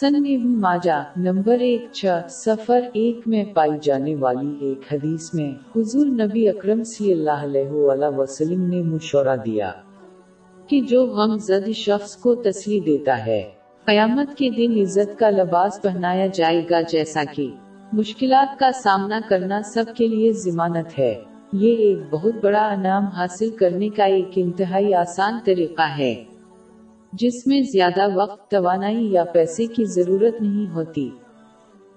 سن ابن ماجہ نمبر ایک چھ سفر ایک میں پائی جانے والی ایک حدیث میں حضور نبی اکرم صلی اللہ علیہ وسلم نے مشورہ دیا کہ جو غم زد شخص کو تسلی دیتا ہے، قیامت کے دن عزت کا لباس پہنایا جائے گا جیسا کہ مشکلات کا سامنا کرنا سب کے لیے ضمانت ہے۔ یہ ایک بہت بڑا انعام حاصل کرنے کا ایک انتہائی آسان طریقہ ہے۔ جس میں زیادہ وقت توانائی یا پیسے کی ضرورت نہیں ہوتی۔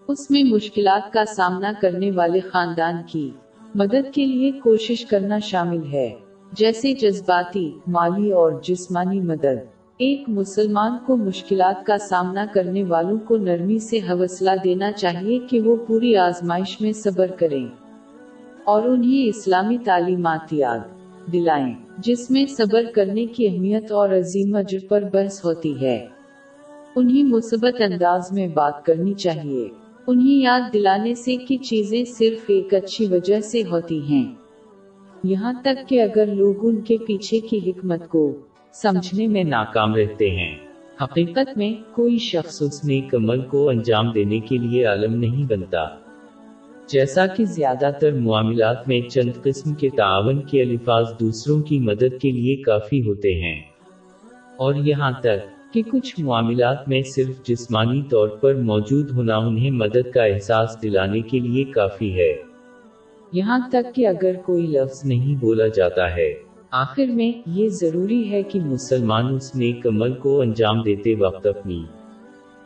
اس میں مشکلات کا سامنا کرنے والے خاندان کی مدد کے لیے کوشش کرنا شامل ہے۔ جیسے جذباتی، مالی اور جسمانی مدد۔ ایک مسلمان کو مشکلات کا سامنا کرنے والوں کو نرمی سے حوصلہ دینا چاہیے کہ وہ پوری آزمائش میں صبر کریں اور انہیں اسلامی تعلیمات یاد۔ دلائیں، جس میں صبر کرنے کی اہمیت اور عظیم اجر پر بحث ہوتی ہے۔ انہیں مثبت انداز میں بات کرنی چاہیے۔ انہیں یاد دلانے سے کہ چیزیں صرف ایک اچھی وجہ سے ہوتی ہیں۔ یہاں تک کہ اگر لوگ ان کے پیچھے کی حکمت کو سمجھنے میں ناکام رہتے ہیں۔ حقیقت میں، کوئی شخص اس نیک عمل کو انجام دینے کے لیے عالم نہیں بنتا۔ جیسا کہ زیادہ تر معاملات میں چند قسم کے تعاون کے الفاظ دوسروں کی مدد کے لیے کافی ہوتے ہیں۔ اور یہاں تک کہ کچھ معاملات میں صرف جسمانی طور پر موجود ہونا انہیں مدد کا احساس دلانے کے لیے کافی ہے۔ یہاں تک کہ اگر کوئی لفظ نہیں بولا جاتا ہے، آخر میں یہ ضروری ہے کہ مسلمان اس نے کمل کو انجام دیتے وقت اپنی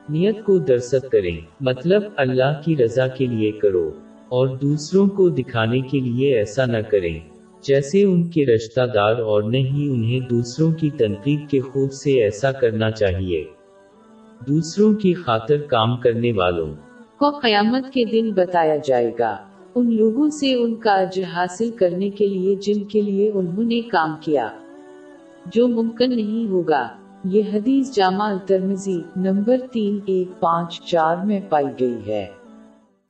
نیت کو درست کریں۔ مطلب اللہ کی رضا کے لیے کرو۔ اور دوسروں کو دکھانے کے لیے ایسا نہ کریں، جیسے ان کے رشتہ دار اور نہ ہی انہیں دوسروں کی تنقید کے خوف سے ایسا کرنا چاہیے۔ دوسروں کی خاطر کام کرنے والوں۔ کو قیامت کے دن بتایا جائے گا۔ ان لوگوں سے ان کا اجر حاصل کرنے کے لیے جن کے لیے انہوں نے کام کیا۔ جو ممکن نہیں ہوگا۔ یہ حدیث جامع الترمزی نمبر تین ایک پانچ چار میں پائی گئی ہے۔